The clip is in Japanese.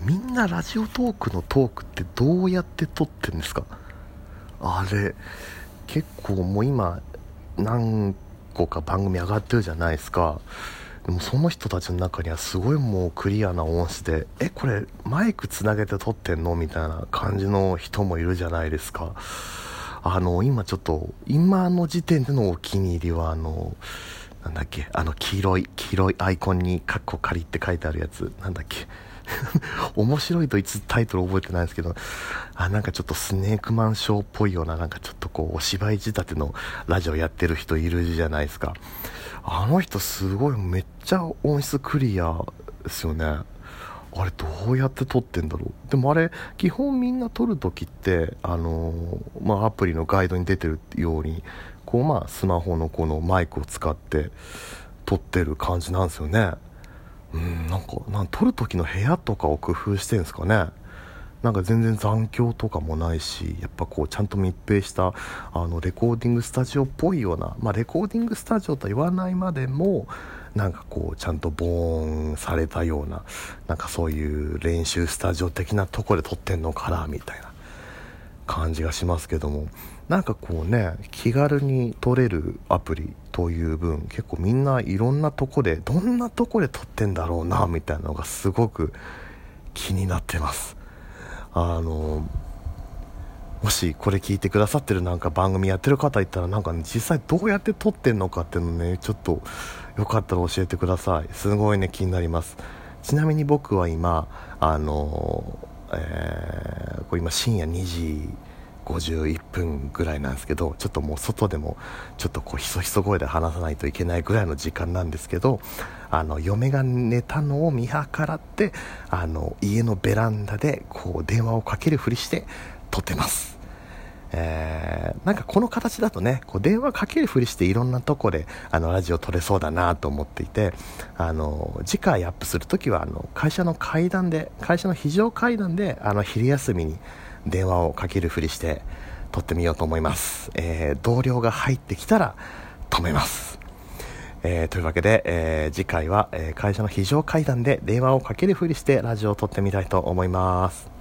みんなラジオトークのトークってどうやって撮ってんですか？あれ結構もう今何個か番組上がってるじゃないですか。でもその人たちの中にはすごいもうクリアな音質でえこれマイクつなげて撮ってんの？みたいな感じの人もいるじゃないですか。あの今ちょっと今の時点でのお気に入りはあのなんだっけ？あの黄色い黄色いアイコンにカッコ仮って書いてあるやつ。なんだっけ？面白いといつタイトル覚えてないですけど、あ、なんかちょっとスネークマンショーっぽいような、なんかちょっとこう、お芝居仕立てのラジオやってる人いるじゃないですか。あの人すごい、めっちゃ音質クリアですよね。あれどうやって撮ってんだろうでもあれ基本みんな撮るときってあのー、まあ、アプリのガイドに出てるようにこうまあスマホのこのマイクを使って撮ってる感じなんですよねうんなんかなん撮る時の部屋とかを工夫してるんですかね。なんか全然残響とかもないしやっぱこうちゃんと密閉したあのレコーディングスタジオっぽいような、まあ、レコーディングスタジオとは言わないまでもなんかこうちゃんとボーンされたようななんかそういう練習スタジオ的なとこで撮ってんのかなみたいな。感じがしますけどもなんかこうね気軽に撮れるアプリという分結構みんないろんなとこでどんなとこで撮ってんだろうなみたいなのがすごく気になってます。あのもしこれ聞いてくださってるなんか番組やってる方いたらなんか、ね、実際どうやって撮ってんのかっていうのねちょっとよかったら教えてください。すごいね気になります。ちなみに僕は今あのえー、こ今深夜2時51分ぐらいなんですけどちょっともう外でもちょっとこうひそひそ声で話さないといけないぐらいの時間なんですけどあの嫁が寝たのを見計らってあの家のベランダでこう電話をかけるふりして撮ってます。えー、なんかこの形だとねこう電話かけるふりしていろんなとこであのラジオ撮れそうだなと思っていてあの次回アップするときはあの会社の階段で会社の非常階段であの昼休みに電話をかけるふりして撮ってみようと思います、えー、同僚が入ってきたら止めます、えー、というわけで、えー、次回は、え会社の非常階段で電話をかけるふりしてラジオを撮ってみたいと思います。